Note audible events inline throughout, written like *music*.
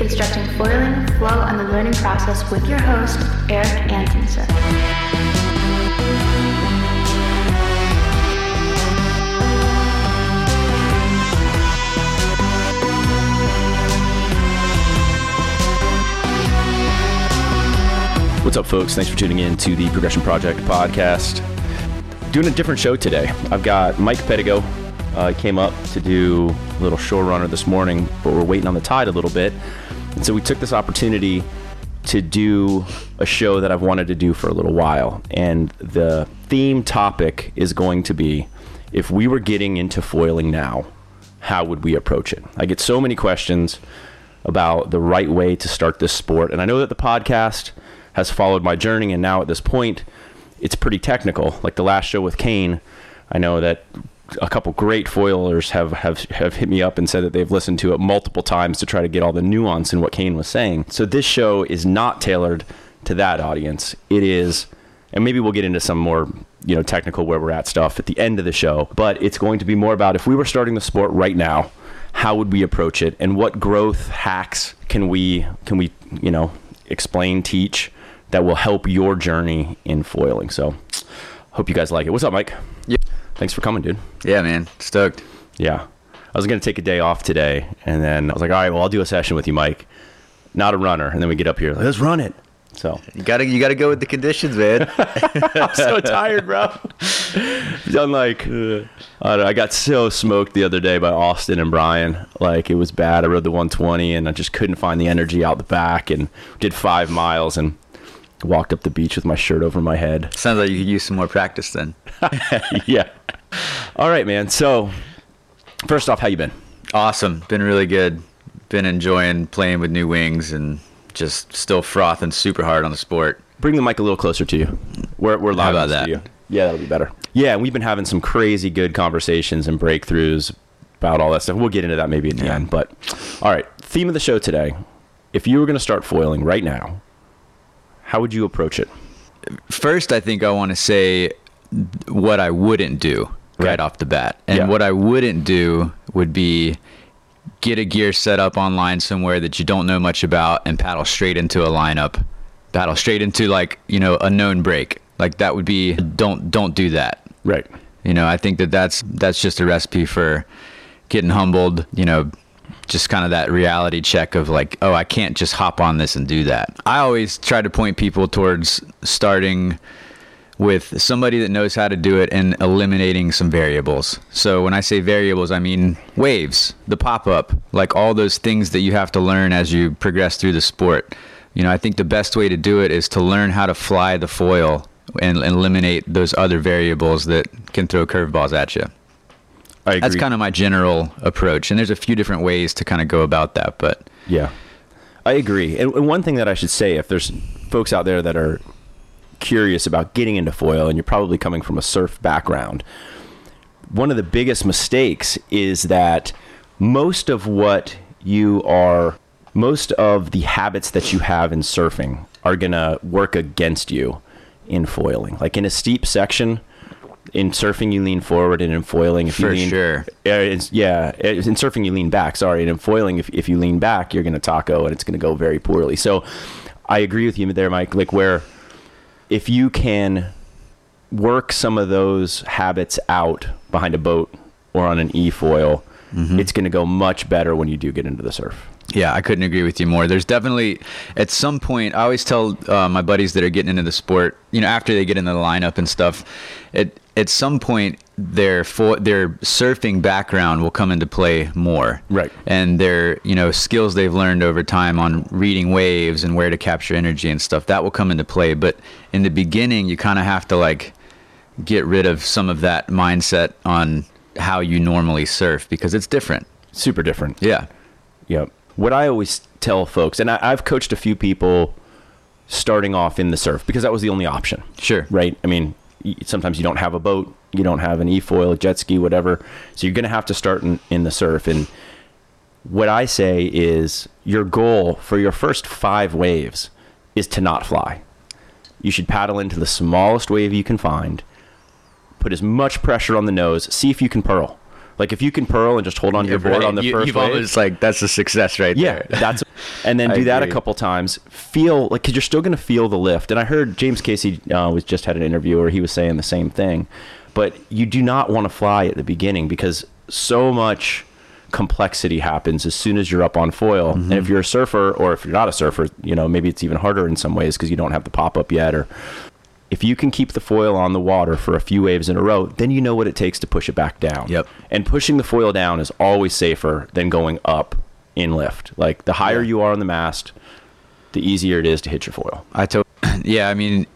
deconstructing foiling, flow, and the learning process with your host, Eric Antonson. What's up, folks? Thanks for tuning in to the Progression Project podcast. Doing a different show today. I've got Mike Pedigo. Uh, came up to do a little shore runner this morning, but we're waiting on the tide a little bit. And so we took this opportunity to do a show that I've wanted to do for a little while. And the theme topic is going to be if we were getting into foiling now, how would we approach it? I get so many questions about the right way to start this sport. And I know that the podcast has followed my journey, and now at this point, it's pretty technical. Like the last show with Kane, I know that a couple great foilers have, have, have hit me up and said that they've listened to it multiple times to try to get all the nuance in what Kane was saying. So this show is not tailored to that audience. It is, and maybe we'll get into some more you know technical where we're at stuff at the end of the show. But it's going to be more about if we were starting the sport right now, how would we approach it, and what growth hacks can we can we you know explain, teach that will help your journey in foiling. So, hope you guys like it. What's up, Mike? Yeah. Thanks for coming, dude. Yeah, man. Stoked. Yeah. I was going to take a day off today, and then I was like, all right, well, I'll do a session with you, Mike. Not a runner. And then we get up here, like, let's run it. So You gotta you gotta go with the conditions, man. *laughs* I'm so tired, bro. *laughs* Done like, I, don't know, I got so smoked the other day by Austin and Brian. Like it was bad. I rode the 120 and I just couldn't find the energy out the back and did five miles and walked up the beach with my shirt over my head. Sounds like you could use some more practice then. *laughs* yeah. All right, man. So first off, how you been? Awesome. Been really good. Been enjoying playing with new wings and just still frothing super hard on the sport. Bring the mic a little closer to you. We're, we're live about that? studio. Yeah, that'll be better. Yeah, and we've been having some crazy good conversations and breakthroughs about all that stuff. We'll get into that maybe at the Yeah. end. But all right, theme of the show today. If you were going to start foiling right now, how would you approach it? First, I think I want to say what I wouldn't do right, Right. off the bat. And Yeah. what I wouldn't do would be get a gear set up online somewhere that you don't know much about and paddle straight into a lineup. Paddle straight into like, you know, a known break. Like that would be don't don't do that. Right. You know, I think that that's that's just a recipe for getting humbled, you know, just kind of that reality check of like, oh, I can't just hop on this and do that. I always try to point people towards starting with somebody that knows how to do it and eliminating some variables. So when I say variables, I mean waves, the pop up, like all those things that you have to learn as you progress through the sport. You know, I think the best way to do it is to learn how to fly the foil and eliminate those other variables that can throw curveballs at you. That's kind of my general approach. And there's a few different ways to kind of go about that, but Yeah, I agree. And, and one thing that I should say, if there's folks out there that are curious about getting into foil, and you're probably coming from a surf background, one of the biggest mistakes is that most of what you are, most of the habits that you have in surfing are going to work against you in foiling. Like in a steep section, in surfing you lean forward, and in foiling if you For lean sure. yeah, it's, yeah, in surfing you lean back. Sorry, and in foiling, if if you lean back, you're going to taco, and it's going to go very poorly. So, I agree with you there, Mike. Like where, if you can work some of those habits out behind a boat or on an e foil, mm-hmm. it's going to go much better when you do get into the surf. Yeah, I couldn't agree with you more. There's definitely, at some point, I always tell uh, my buddies that are getting into the sport, you know, after they get into the lineup and stuff, at at some point their fo- their surfing background will come into play more, Right. And their you know skills they've learned over time on reading waves and where to capture energy and stuff that will come into play. But in the beginning, you kind of have to like get rid of some of that mindset on how you normally surf because it's different. Super different. Yeah. Yep. What I always tell folks, and I, I've coached a few people starting off in the surf because that was the only option. Sure. Right? I mean, sometimes you don't have a boat, you don't have an e-foil, a jet ski, whatever. So you're going to have to start in, in the surf. And what I say is your goal for your first five waves is to not fly. You should paddle into the smallest wave you can find, put as much pressure on the nose, see if you can pearl. Like if you can pearl and just hold on to your board Right. on the you, 1st you've wave, almost like that's a success right yeah, there. *laughs* that's and then do that a couple times. Feel like because you're still going to feel the lift. And I heard James Casey uh, was just had an interview where he was saying the same thing. But you do not want to fly at the beginning because so much complexity happens as soon as you're up on foil. Mm-hmm. And if you're a surfer or if you're not a surfer, you know maybe it's even harder in some ways because you don't have the pop up yet or. If you can keep the foil on the water for a few waves in a row, then you know what it takes to push it back down. Yep. And pushing the foil down is always safer than going up in lift. Like the higher you are on the mast, the easier it is to hit your foil. I to- *clears throat* yeah, I mean,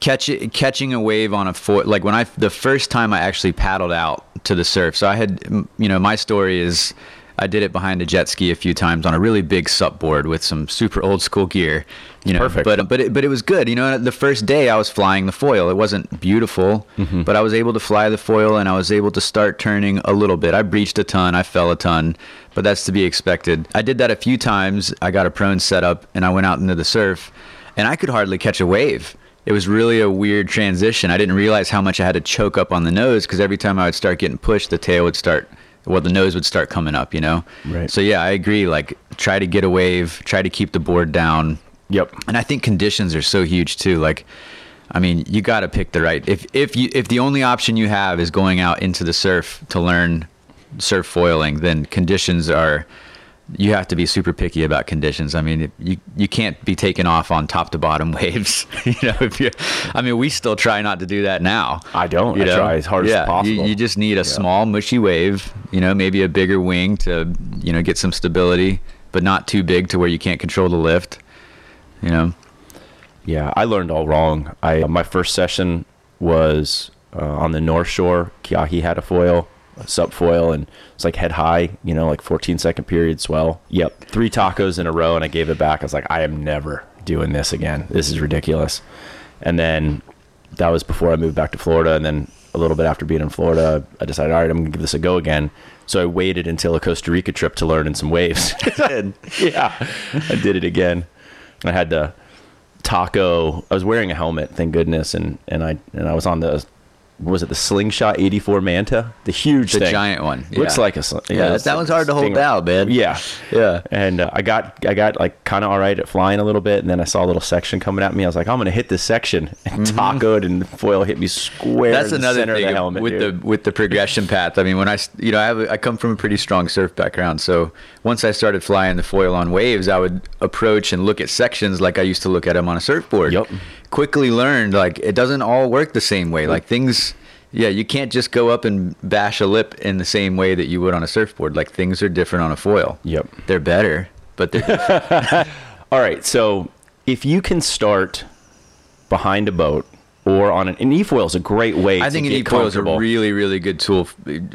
catch catching a wave on a foil. like when I the first time I actually paddled out to the surf. So I had, you know, my story is I did it behind a jet ski a few times on a really big sup board with some super old school gear. You know, Perfect. but but it, but it was good. You know, the first day I was flying the foil. It wasn't beautiful, mm-hmm. but I was able to fly the foil and I was able to start turning a little bit. I breached a ton, I fell a ton, but that's to be expected. I did that a few times. I got a prone set up and I went out into the surf and I could hardly catch a wave. It was really a weird transition. I didn't realize how much I had to choke up on the nose because every time I would start getting pushed, the tail would start, well, the nose would start coming up, you know? Right. So, yeah, I agree. Like, try to get a wave, try to keep the board down. Yep. And I think conditions are so huge too. Like, I mean, you got to pick the right. If if you if the only option you have is going out into the surf to learn surf foiling, then conditions are. You have to be super picky about conditions. I mean, you you can't be taken off on top to bottom *laughs* waves. *laughs* you know, if you, I mean, we still try not to do that now. I don't. You I know? try as hard as possible. You, you just need a small mushy wave. You know, maybe a bigger wing to you know get some stability, but not too big to where you can't control the lift. You know. Yeah, I learned all wrong. I my first session was uh, on the North Shore. Kiahi had a foil, a sup foil, and it's like head high. You know, like 14 second period swell. Yep, three tacos in a row, and I gave it back. I was like, I am never doing this again. This is ridiculous. And then that was before I moved back to Florida, and then a little bit after being in Florida, I decided, all right, I'm gonna give this a go again. So I waited until a Costa Rica trip to learn in some waves. *laughs* yeah, I did it again. I had the taco. I was wearing a helmet, thank goodness, and and I and I was on the was it the slingshot 84 manta the huge The thing giant one, looks like a sling- Yeah, it's that one's hard to hold down, man. yeah Yeah. and uh, I got I got like kind of all right at flying a little bit, and then I saw a little section coming at me. I was like, I'm gonna hit this section, *laughs* and tacoed, and the foil hit me square. Mm-hmm. That's in the another center thing of the helmet, with dude. the with the progression path. I mean, when i you know I have I come from a pretty strong surf background, so once I started flying the foil on waves, I would approach and look at sections like I used to look at them on a surfboard. Yup. Quickly learned like it doesn't all work the same way. Like things. Yeah, you can't just go up and bash a lip in the same way that you would on a surfboard. Like things are different on a foil. Yep. They're better, but they're. *laughs* All right, so if you can start behind a boat or on an, an e-foil is a great way. I to think an e-foil is a really, really good tool,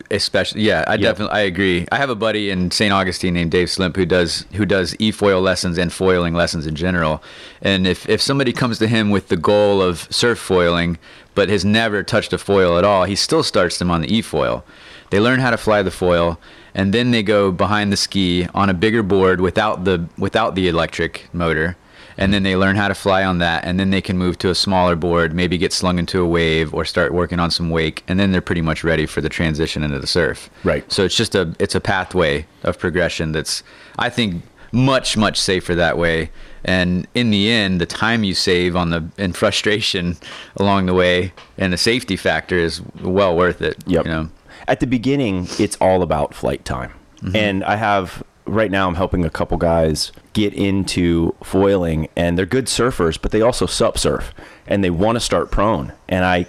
especially. Yeah, I Yep. definitely, I agree. I have a buddy in St. Augustine named Dave Slimp who does who does e-foil lessons and foiling lessons in general. And if if somebody comes to him with the goal of surf foiling, but has never touched a foil at all, he still starts them on the e-foil. They learn how to fly the foil, and then they go behind the ski on a bigger board without the without the electric motor and then they learn how to fly on that and then they can move to a smaller board maybe get slung into a wave or start working on some wake and then they're pretty much ready for the transition into the surf Right. so it's just a it's a pathway of progression that's i think much much safer that way and in the end the time you save on the and frustration *laughs* along the way and the safety factor is well worth it Yep. you know At the beginning, it's all about flight time. Mm-hmm. And I have right now I'm helping a couple guys get into foiling and they're good surfers, but they also sup surf and they want to start prone. And I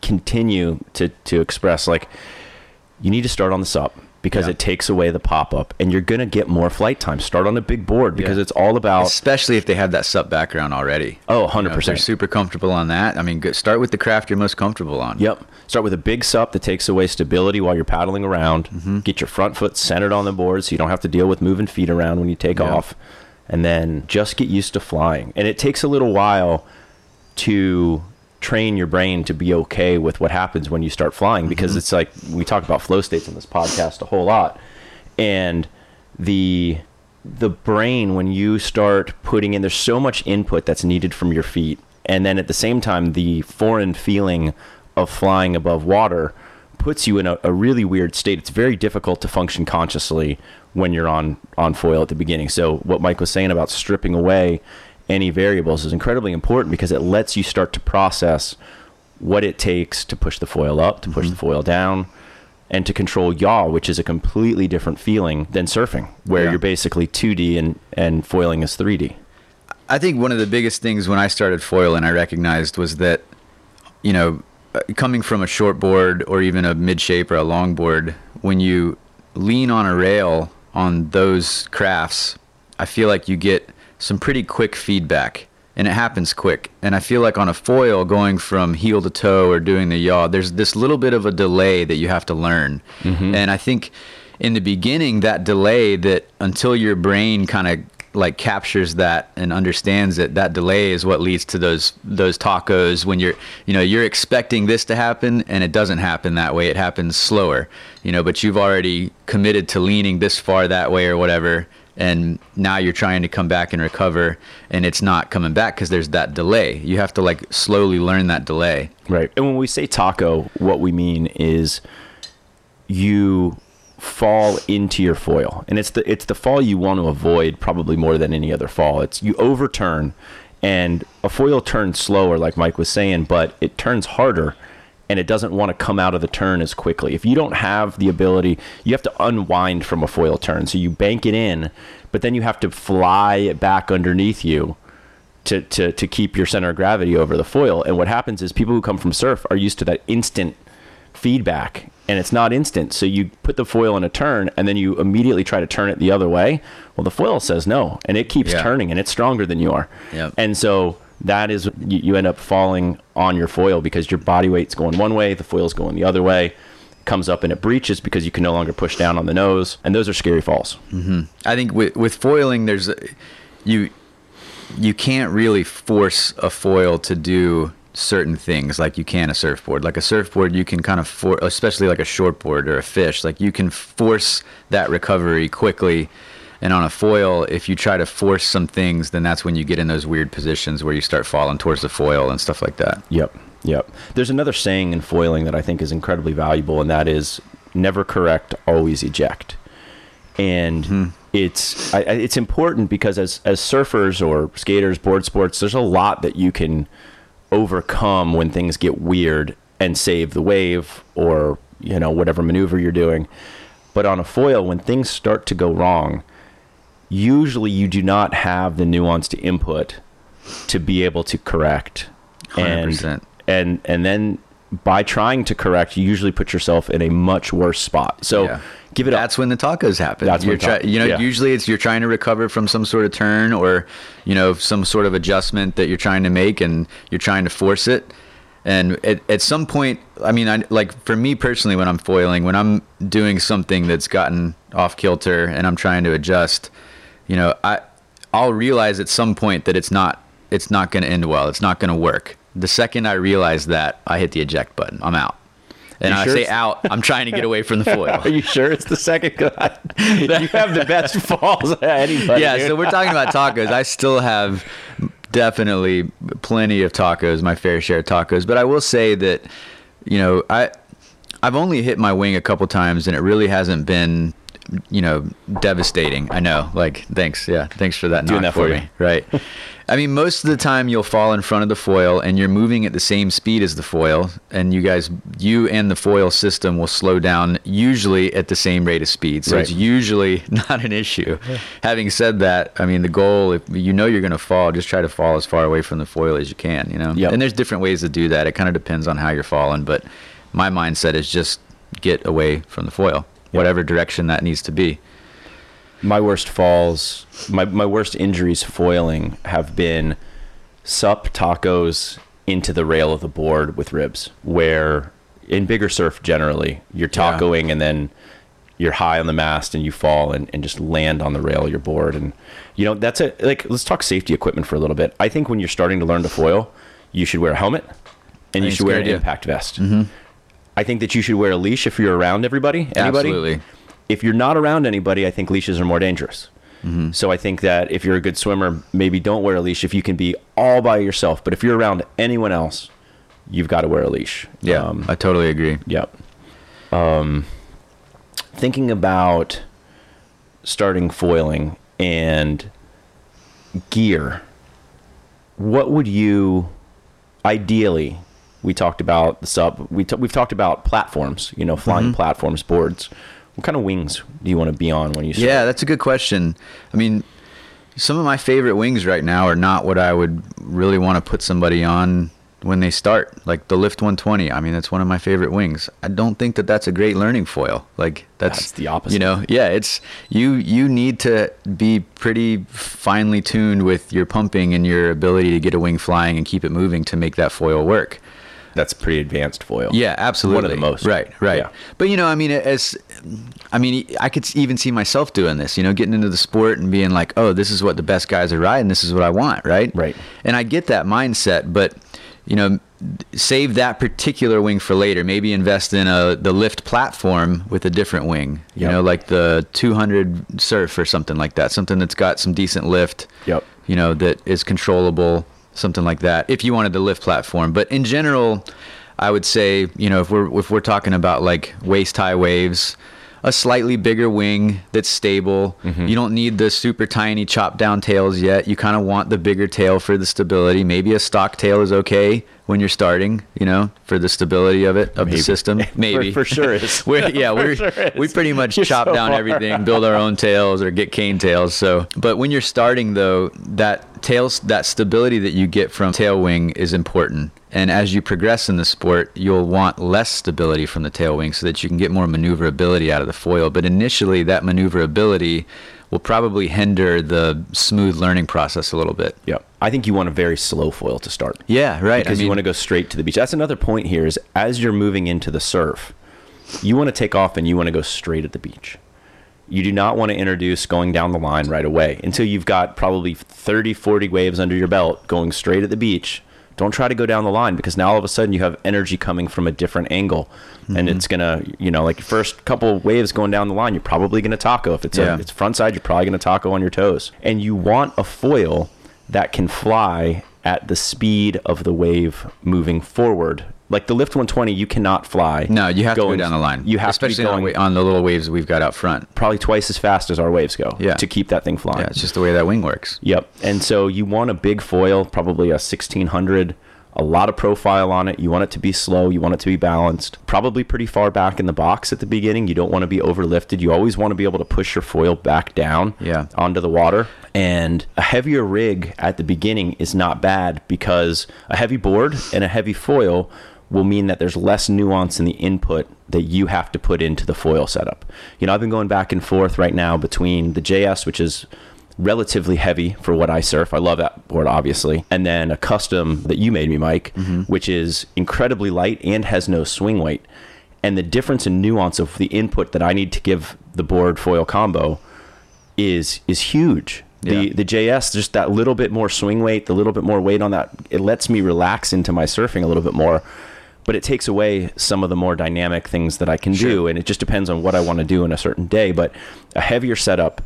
continue to to express like you need to start on the sup because Yeah. it takes away the pop up and you're going to get more flight time. Start on a big board because Yeah. it's all about especially if they have that sup background already Oh, You know, if 100%. they're super comfortable on that i mean start with the craft you're most comfortable on Yep. Start with a big sup that takes away stability while you're paddling around. Mm-hmm. Get your front foot centered on the board so you don't have to deal with moving feet around when you take Yeah. off. And then just get used to flying. And it takes a little while to train your brain to be okay with what happens when you start flying because Mm-hmm. it's like we talk about flow states in this podcast a whole lot. And the the brain when you start putting in there's so much input that's needed from your feet and then at the same time the foreign feeling of flying above water puts you in a, a really weird state. It's very difficult to function consciously when you're on on foil at the beginning. So what Mike was saying about stripping away any variables is incredibly important because it lets you start to process what it takes to push the foil up, to push Mm-hmm. the foil down, and to control yaw, which is a completely different feeling than surfing, where Yeah. you're basically 2D and, and foiling is 3D. I think one of the biggest things when I started foiling, I recognized was that, you know, uh, coming from a short board or even a mid shape or a long board, when you lean on a rail on those crafts, I feel like you get some pretty quick feedback and it happens quick. And I feel like on a foil, going from heel to toe or doing the yaw, there's this little bit of a delay that you have to learn. Mm-hmm. And I think in the beginning, that delay that until your brain kind of like captures that and understands it that delay is what leads to those those tacos when you're you know you're expecting this to happen and it doesn't happen that way it happens slower you know but you've already committed to leaning this far that way or whatever and now you're trying to come back and recover and it's not coming back because there's that delay you have to like slowly learn that delay Right. And when we say taco, what we mean is you fall into your foil. And it's the it's the fall you want to avoid probably more than any other fall. It's you overturn and a foil turns slower like Mike was saying, but it turns harder and it doesn't want to come out of the turn as quickly. If you don't have the ability, you have to unwind from a foil turn. So you bank it in, but then you have to fly it back underneath you to, to, to keep your center of gravity over the foil. And what happens is people who come from surf are used to that instant feedback and it's not instant. So you put the foil in a turn and then you immediately try to turn it the other way. Well, the foil says no and it keeps Yeah. turning and it's stronger than you are. Yep. And so that is, you, you end up falling on your foil because your body weight's going one way, the foil's going the other way. Comes up and it breaches because you can no longer push down on the nose, and those are scary falls. Mm-hmm. I think with with foiling, there's a, you you can't really force a foil to do certain things like you can a surfboard. Like a surfboard, you can kind of for, especially like a shortboard or a fish, like you can force that recovery quickly. And on a foil, if you try to force some things, then that's when you get in those weird positions where you start falling towards the foil and stuff like that. Yep. Yep. There's another saying in foiling that I think is incredibly valuable, and that is never correct, always eject. And mm-hmm. it's I, I- it's important because as as surfers or skaters, board sports, there's a lot that you can overcome when things get weird and save the wave or you know whatever maneuver you're doing. But on a foil, when things start to go wrong, usually you do not have the nuanced input to be able to correct. And 100%. and and then by trying to correct, you usually put yourself in a much worse spot. So Yeah. give it That's up. when the tacos happen. That's you're when try- you know, yeah. usually it's you're trying to recover from some sort of turn or, you know, some sort of adjustment that you're trying to make and you're trying to force it. And at, at some point, I mean, I, like for me personally, when I'm foiling, when I'm doing something that's gotten off kilter and I'm trying to adjust, you know, I, I'll realize at some point that it's not, it's not going to end well. It's not going to work. The second I realize that, I hit the eject button. I'm out. And You I say out. I'm trying to get away from the *laughs* foil. Are you sure it's the second guy? *laughs* you have the best falls anybody. yeah, dude. so we're talking about tacos. I still have definitely plenty of tacos, my fair share of tacos. But I will say that, you know, I I've only hit my wing a couple times, and it really hasn't been, you know, devastating. I know. Like, thanks. Yeah, thanks for that. Doing that for me. you. *laughs* Right. I mean, most of the time you'll fall in front of the foil, and you're moving at the same speed as the foil, and you guys, you and the foil system will slow down usually at the same rate of speed. So it's usually *laughs* not an issue. Having said that, I mean, the goal, if you know you're going to fall, just try to fall as far away from the foil as you can, you know? Yep. And there's different ways to do that. It kind of depends on how you're falling, but my mindset is just get away from the foil, whatever direction that needs to be. my worst falls, my, my worst injuries foiling have been sup tacos into the rail of the board with ribs, where in bigger surf generally, you're Yeah. tacoing and then you're high on the mast and you fall and, and just land on the rail of your board. And, you know, that's it. Like, let's talk safety equipment for a little bit. I think when you're starting to learn to foil, you should wear a helmet and you should wear an idea. impact vest. I think that you should wear a leash if you're around everybody. Anybody. Absolutely. If you're not around anybody, I think leashes are more dangerous. Mm-hmm. So I think that if you're a good swimmer, maybe don't wear a leash if you can be all by yourself. But if you're around anyone else, you've got to wear a leash. Yeah, Um, I totally agree. yep. um, thinking about starting foiling and gear, what would you ideally? We talked about the sup. We t- we've talked about platforms. You know, flying Mm-hmm. platforms, boards. What kind of wings do you want to be on when you? Start? Yeah, that's a good question. I mean, some of my favorite wings right now are not what I would really want to put somebody on when they start. Like the Lift 120. I mean, that's one of my favorite wings. I don't think that that's a great learning foil. Like that's, That's the opposite. You know, yeah, it's you. You need to be pretty finely tuned with your pumping and your ability to get a wing flying and keep it moving to make that foil work. That's pretty advanced foil. Yeah, absolutely. One of the most. Right, right. Yeah. But you know, I mean, as I mean, I could even see myself doing this. You know, getting into the sport and being like, "Oh, this is what the best guys are riding. This is what I want." Right. Right. And I get that mindset, but you know, save that particular wing for later. Maybe invest in a the lift platform with a different wing. You Yep. know, like the 200 Surf or something like that. Something that's got some decent lift. Yep. You know, that is controllable. Something like that. If you wanted the lift platform, but in general, I would say, you know, if we're if we're talking about like waist high waves, a slightly bigger wing that's stable. Mm-hmm. You don't need the super tiny chop down tails yet. You kind of want the bigger tail for the stability. Maybe a stock tail is okay when you're starting, you know, for the stability of it of Maybe. the system. *laughs* Maybe for sure is. *laughs* we're, yeah, *laughs* we're, sure we pretty much You're chop so down far. everything, build our own tails or get cane tails. So, but when you're starting though, that tails, that stability that you get from tail wing is important. And as you progress in the sport, you'll want less stability from the tail wing so that you can get more maneuverability out of the foil. But initially, that maneuverability will probably hinder the smooth learning process a little bit. Yeah. I think you want a very slow foil to start. Yeah, right. Because I you want to go straight to the beach. That's another point here is as you're moving into the surf, you want to take off and you want to go straight at the beach. You do not want to introduce going down the line right away until you've got probably 30, 40 waves under your belt going straight at the beach. Don't try to go down the line because now all of a sudden you have energy coming from a different angle. Mm-hmm. And it's going to, you know, like your first couple waves going down the line, you're probably going to taco. If it's, Yeah. a, it's front side, you're probably going to taco on your toes. And you want a foil that can fly at the speed of the wave moving forward. Like the lift 120, you cannot fly. No, you have to going- go down the line. You have especially to be going on, on the little waves we've got out front. probably twice as fast as our waves go. Yeah. to keep that thing flying. Yeah, it's just the way that wing works. Yep. And so you want a big foil, probably a 1600, a lot of profile on it. You want it to be slow. You want it to be balanced. Probably pretty far back in the box at the beginning. You don't want to be overlifted. You always want to be able to push your foil back down Yeah. onto the water. And a heavier rig at the beginning is not bad because a heavy board and a heavy foil will mean that there's less nuance in the input that you have to put into the foil setup. You know, I've been going back and forth right now between the JS, which is relatively heavy for what I surf. I love that board, obviously. And then a custom that you made me, Mike, mm-hmm. which is incredibly light and has no swing weight. And the difference in nuance of the input that I need to give the board foil combo is is huge. The Yeah. the JS just that little bit more swing weight, the little bit more weight on that, it lets me relax into my surfing a little bit more. But it takes away some of the more dynamic things that I can do, and it just depends on what I want to do in a certain day. But a heavier setup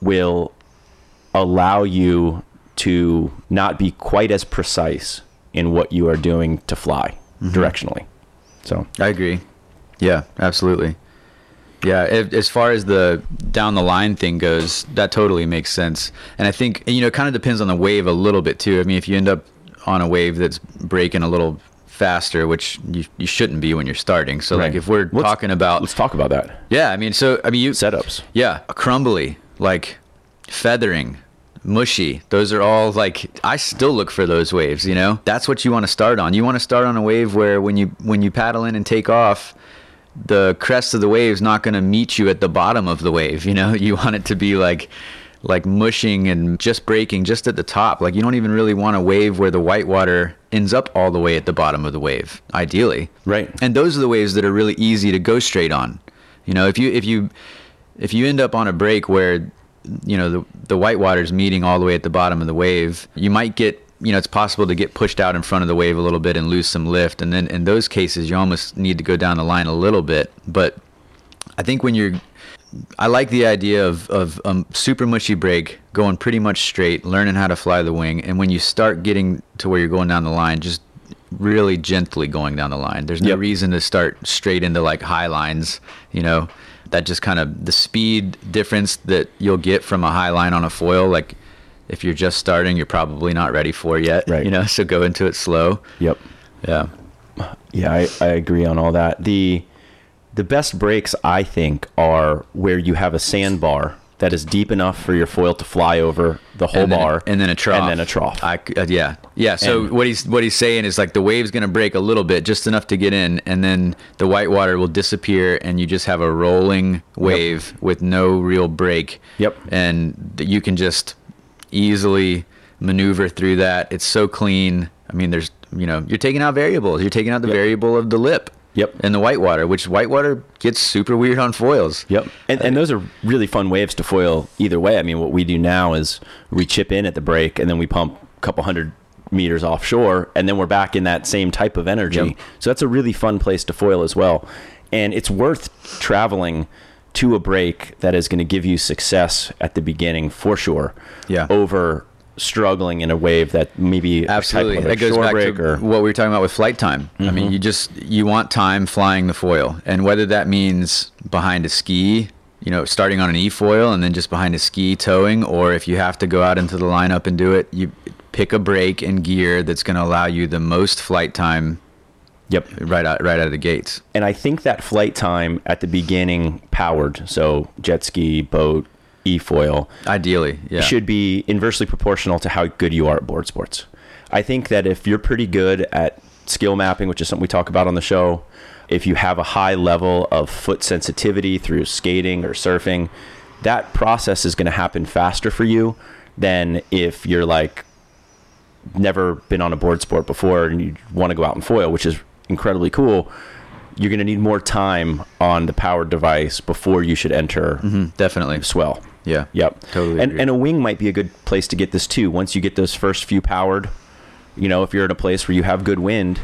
will allow you to not be quite as precise in what you are doing to fly mm-hmm. directionally. So I agree. Yeah, absolutely. Yeah, if, as far as the down the line thing goes, that totally makes sense. And I think you know, it kind of depends on the wave a little bit too. I mean, if you end up on a wave that's breaking a little faster, which you, you shouldn't be when you're starting. So like if we're Let's- talking about let's talk about that yeah, I mean, so I mean, you setups. yeah, crumbly, like feathering, mushy. Those are all like I still look for those waves, you know? That's what you want to start on. You want to start on a wave where when you when you paddle in and take off, the crest of the wave is not going to meet you at the bottom of the wave, you know? *laughs* You want it to be like like mushing and just breaking just at the top. Like you don't even really want a wave where the white water ends up all the way at the bottom of the wave, ideally. Right. And those are the waves that are really easy to go straight on. You know, if you if you if you end up on a break where you know the the white water's meeting all the way at the bottom of the wave, you might get you know it's possible to get pushed out in front of the wave a little bit and lose some lift. And then in those cases, you almost need to go down the line a little bit. But I think when you're I like the idea of of um, super mushy break, going pretty much straight, learning how to fly the wing, and when you start getting to where you're going down the line, just really gently going down the line. There's no Yep. reason to start straight into like high lines, you know. That just kind of the speed difference that you'll get from a high line on a foil like if you're just starting, you're probably not ready for yet, Right. you know, *laughs* so go into it slow. Yep. Yeah. Yeah, I, I agree on all that. The the best breaks I think are where you have a sandbar that is deep enough for your foil to fly over the whole and then, bar, and then a trough, and then a trough. I, uh, yeah, yeah. So And- what he's what he's saying is like the wave's gonna break a little bit, just enough to get in, and then the white water will disappear, and you just have a rolling wave with no real break. Yep. And you can just easily maneuver through that. It's so clean. I mean, there's you know you're taking out variables. You're taking out the Yep. variable of the lip. Yep. And the whitewater, which whitewater gets super weird on foils. Yep. And, and those are really fun waves to foil either way. I mean, what we do now is we chip in at the break and then we pump a couple hundred meters offshore and then we're back in that same type of energy. Yep. So that's a really fun place to foil as well. And it's worth traveling to a break that is going to give you success at the beginning for sure. Yeah. Over struggling in a wave that maybe Absolutely. That goes back to or Mm-hmm. what we were talking about with flight time. I mean, you just you want time flying the foil, and whether that means behind a ski, you know, starting on an e foil and then just behind a ski towing, or if you have to go out into the lineup and do it, you pick a break and gear that's going to allow you the most flight time Yep. right out right out of the gates. and I think that flight time at the beginning powered, so jet ski, boat, e-foil, Ideally, yeah. should be inversely proportional to how good you are at board sports. I think that if you're pretty good at skill mapping, which is something we talk about on the show, if you have a high level of foot sensitivity through skating or surfing, that process is going to happen faster for you than if you're like never been on a board sport before and you want to go out and foil, which is incredibly cool. You're going to need more time on the powered device before you should enter Mhm, definitely. swell. Yeah. Yep. Totally And agree. and a wing might be a good place to get this too. Once you get those first few powered, you know, if you're in a place where you have good wind,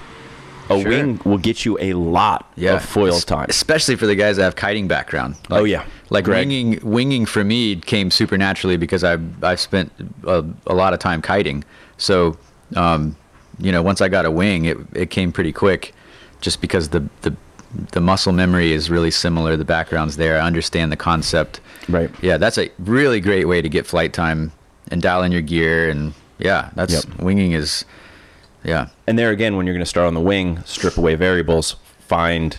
a Sure. wing will get you a lot yeah. of foil time. especially for the guys that have kiting background. Like, Oh, yeah. like Greg. winging. Winging for me came super naturally because I I spent a, a lot of time kiting. So, um, you know, once I got a wing, it it came pretty quick, just because the the the muscle memory is really similar. The background's there. I understand the concept. Right. Yeah, that's a really great way to get flight time and dial in your gear and yeah, that's Yep. winging is. Yeah. And there again, when you're going to start on the wing, strip away variables, find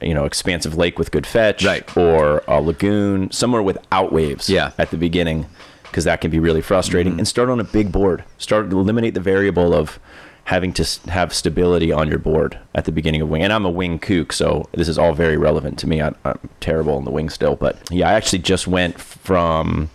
you know expansive lake with good fetch, Right. or a lagoon somewhere without waves. Yeah. at the beginning, because that can be really frustrating. Mm-hmm. And start on a big board. Start eliminate the variable of having to have stability on your board at the beginning of wing. And I'm a wing kook, so this is all very relevant to me. I, I'm terrible in the wing still, but yeah, I actually just went from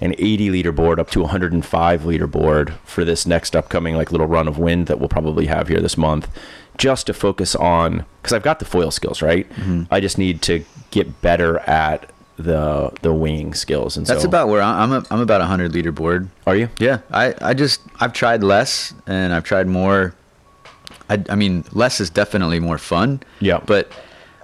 an 80 liter board up to 105 liter board for this next upcoming like little run of wind that we'll probably have here this month just to focus on because i've got the foil skills right Mm-hmm. i just need to get better at the the winging skills and stuff. That's so about where I'm. A, I'm about a hundred liter board. are you Yeah, I, I just I've tried less and I've tried more. I, I mean, less is definitely more fun. Yeah. But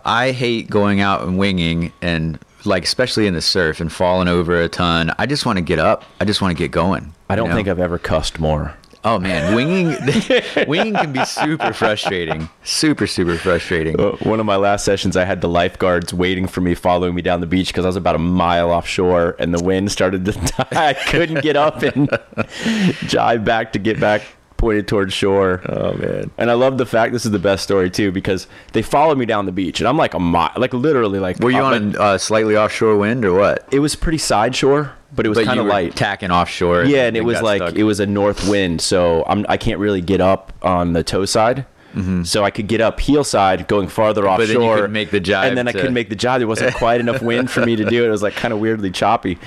I hate going out and winging and like especially in the surf and falling over a ton. I just want to get up. I just want to get going. i don't you know? think i've ever cussed more Oh man, winging *laughs* winging can be super frustrating. Super super frustrating. Uh, one of my last sessions i had the lifeguards waiting for me following me down the beach because i was about a mile offshore and the wind started to die *laughs* i couldn't get up and *laughs* jibe back to get back pointed towards shore oh man and i love the fact this is the best story too because they followed me down the beach and i'm like a mile like literally like Were you on a uh, slightly offshore wind or what? it was pretty side shore but it was kind of light tacking offshore. yeah and it was like stuck. it was a north wind so i'm i can't really get up on the toe side so i could get up heel side going farther Mm-hmm. But offshore make the jibe and then i couldn't make the jibe. There wasn't *laughs* quite enough wind for me to do it. It was like kind of weirdly choppy.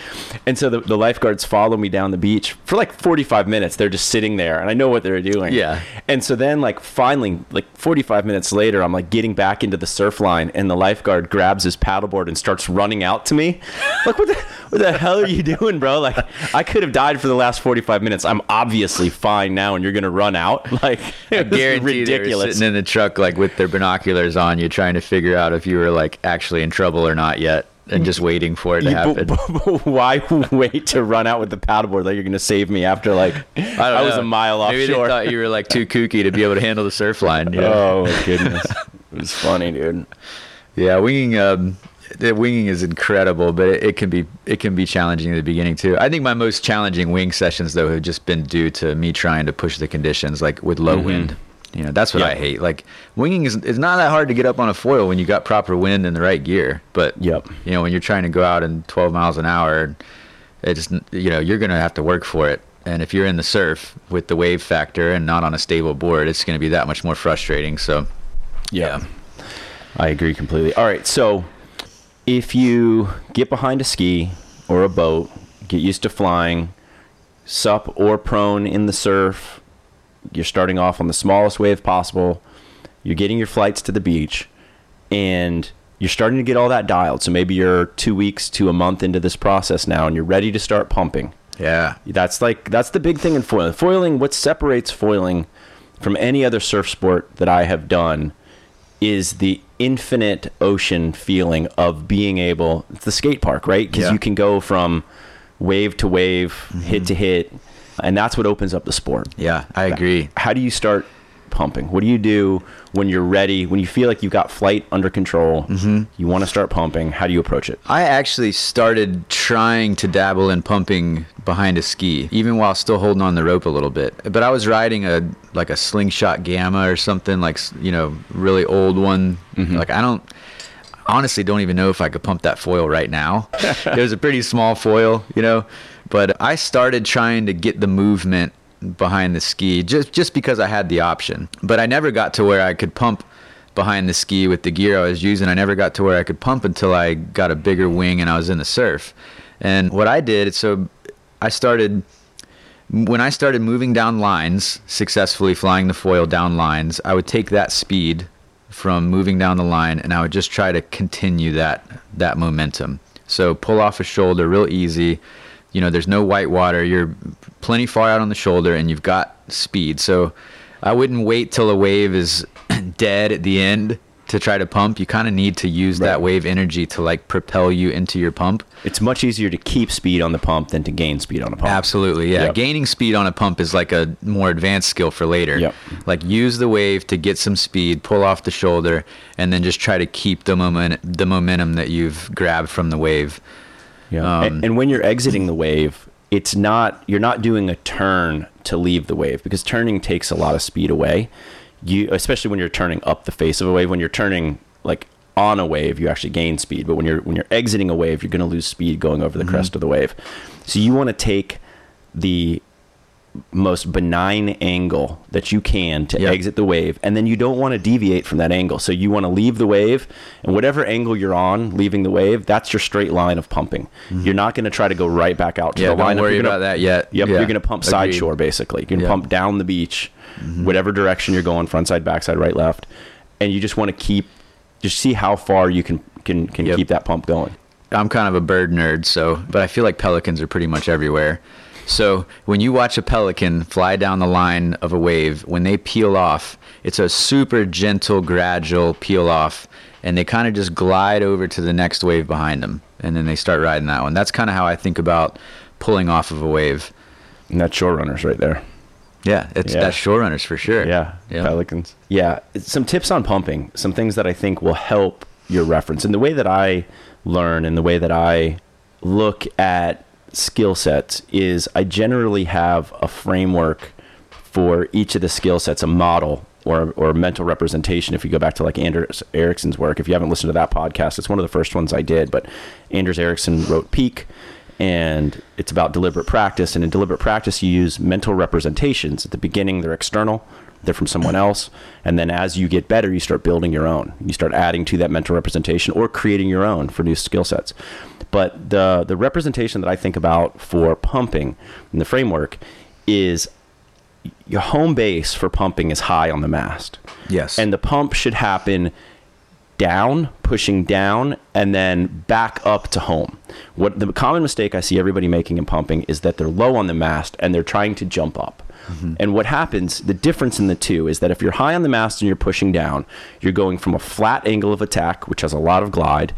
And so the, the lifeguards follow me down the beach for like 45 minutes. They're just sitting there and i know what they're doing. Yeah. and so then like finally like 45 minutes later i'm like getting back into the surf line and the lifeguard grabs his paddleboard and starts running out to me. Like what the, what the hell are you doing bro? Like i could have died for the last 45 minutes. I'm obviously fine now and you're gonna run out? *laughs* Like I *laughs* guarantee was ridiculous. sitting in the truck like with their binoculars on you, trying to figure out if you were like actually in trouble or not yet, and just waiting for it to happen. *laughs* but- but why *laughs* wait to run out with the paddleboard like you're going to save me after like *laughs* I, don't was a mile offshore. Maybe they thought you were like too kooky to be able to handle the surf line. know? Oh my goodness, it was funny, dude. Yeah, winging. Um, the winging is incredible, but it, it can be it can be challenging in the beginning too. I think my most challenging wing sessions though have just been due to me trying to push the conditions like with low wind. You know, that's what. I hate. Like winging is it's not that hard to get up on a foil when you got proper wind and the right gear. But Yep. you know, when you're trying to go out in 12 miles an hour, it's you know you're gonna have to work for it. And if you're in the surf with the wave factor and not on a stable board, it's gonna be that much more frustrating. So Yeah. I agree completely. All right, so if you get behind a ski or a boat, get used to flying, sup or prone in the surf, you're starting off on the smallest wave possible, you're getting your flights to the beach, and you're starting to get all that dialed. So maybe you're two weeks to a month into this process now, and you're ready to start pumping. yeah, That's like that's the big thing in foiling. Foiling, what separates foiling from any other surf sport that I have done is the infinite ocean feeling of being able it's the skate park, right? Because Yeah. you can go from wave to wave, hit mm-hmm. to hit, and that's what opens up the sport. yeah, I agree. How do you start pumping? What do you do when you're ready, when you feel like you've got flight under control, mm-hmm. you want to start pumping? How do you approach it? I actually started trying to dabble in pumping behind a ski, even while still holding on the rope a little bit. But I was riding a like a slingshot gamma or something like you know really old one. Mm-hmm. Like I don't honestly don't even know if I could pump that foil right now. *laughs* it was a pretty small foil, you know. But I started trying to get the movement behind the ski just just because I had the option. But I never got to where I could pump behind the ski with the gear I was using. I never got to where I could pump until I got a bigger wing and I was in the surf. And what I did, so I started when I started moving down lines, successfully flying the foil down lines, I would take that speed from moving down the line and I would just try to continue that that momentum. So pull off a shoulder real easy. You know, there's no white water. You're plenty far out on the shoulder and you've got speed. So I wouldn't wait till a wave is *clears throat* dead at the end to try to pump. You kind of need to use Right. that wave energy to like propel you into your pump. It's much easier to keep speed on the pump than to gain speed on a pump. Absolutely, yeah. Yep. Gaining speed on a pump is like a more advanced skill for later. Yep. Like use the wave to get some speed, pull off the shoulder, and then just try to keep the moment the momentum that you've grabbed from the wave. Yeah. Um, and, and when you're exiting the wave, it's not you're not doing a turn to leave the wave because turning takes a lot of speed away. You especially when you're turning up the face of a wave. When you're turning like on a wave, you actually gain speed. But when you're when you're exiting a wave, you're going to lose speed going over Mm-hmm. the crest of the wave. So you want to take the most benign angle that you can to Yep. exit the wave and then you don't want to deviate from that angle so you want to leave the wave and whatever angle you're on leaving the wave that's your straight line of pumping you're not going to try to go right back out to Mm-hmm. Yeah, the don't line worry you're gonna, about that yet. yep Yeah, you're going to pump side shore basically you're going to Yeah. pump down the beach whatever direction you're going front side back side right left and you just want to keep just see how far you can can can Yep. keep that pump going I'm kind of a bird nerd, so but I feel like pelicans are pretty much everywhere. So when you watch a pelican fly down the line of a wave, when they peel off, it's a super gentle, gradual peel off, and they kind of just glide over to the next wave behind them, and then they start riding that one. That's kind of how I think about pulling off of a wave. and that's shore runners right there Yeah, it's Yeah. that's shore runners for sure. Yeah, yeah. Pelicans. Yeah, some tips on pumping, some things that I think will help your reference. And the way that I learn and the way that I look at skill sets is I generally have a framework for each of the skill sets, a model or, or a mental representation. If you go back to like Anders Ericsson's work, if you haven't listened to that podcast, it's one of the first ones I did. But Anders Ericsson wrote Peak, and it's about deliberate practice. And in deliberate practice, you use mental representations. At the beginning, they're external, they're from someone mm-hmm. else. And then as you get better, you start building your own. You start adding to that mental representation or creating your own for new skill sets. But the, the representation that I think about for pumping in the framework is your home base for pumping is high on the mast. Yes. And the pump should happen down, pushing down, and then back up to home. What the common mistake I see everybody making in pumping is that they're low on the mast and they're trying to jump up. Mm-hmm. And what happens, the difference in the two is that if you're high on the mast and you're pushing down, you're going from a flat angle of attack, which has a lot of glide,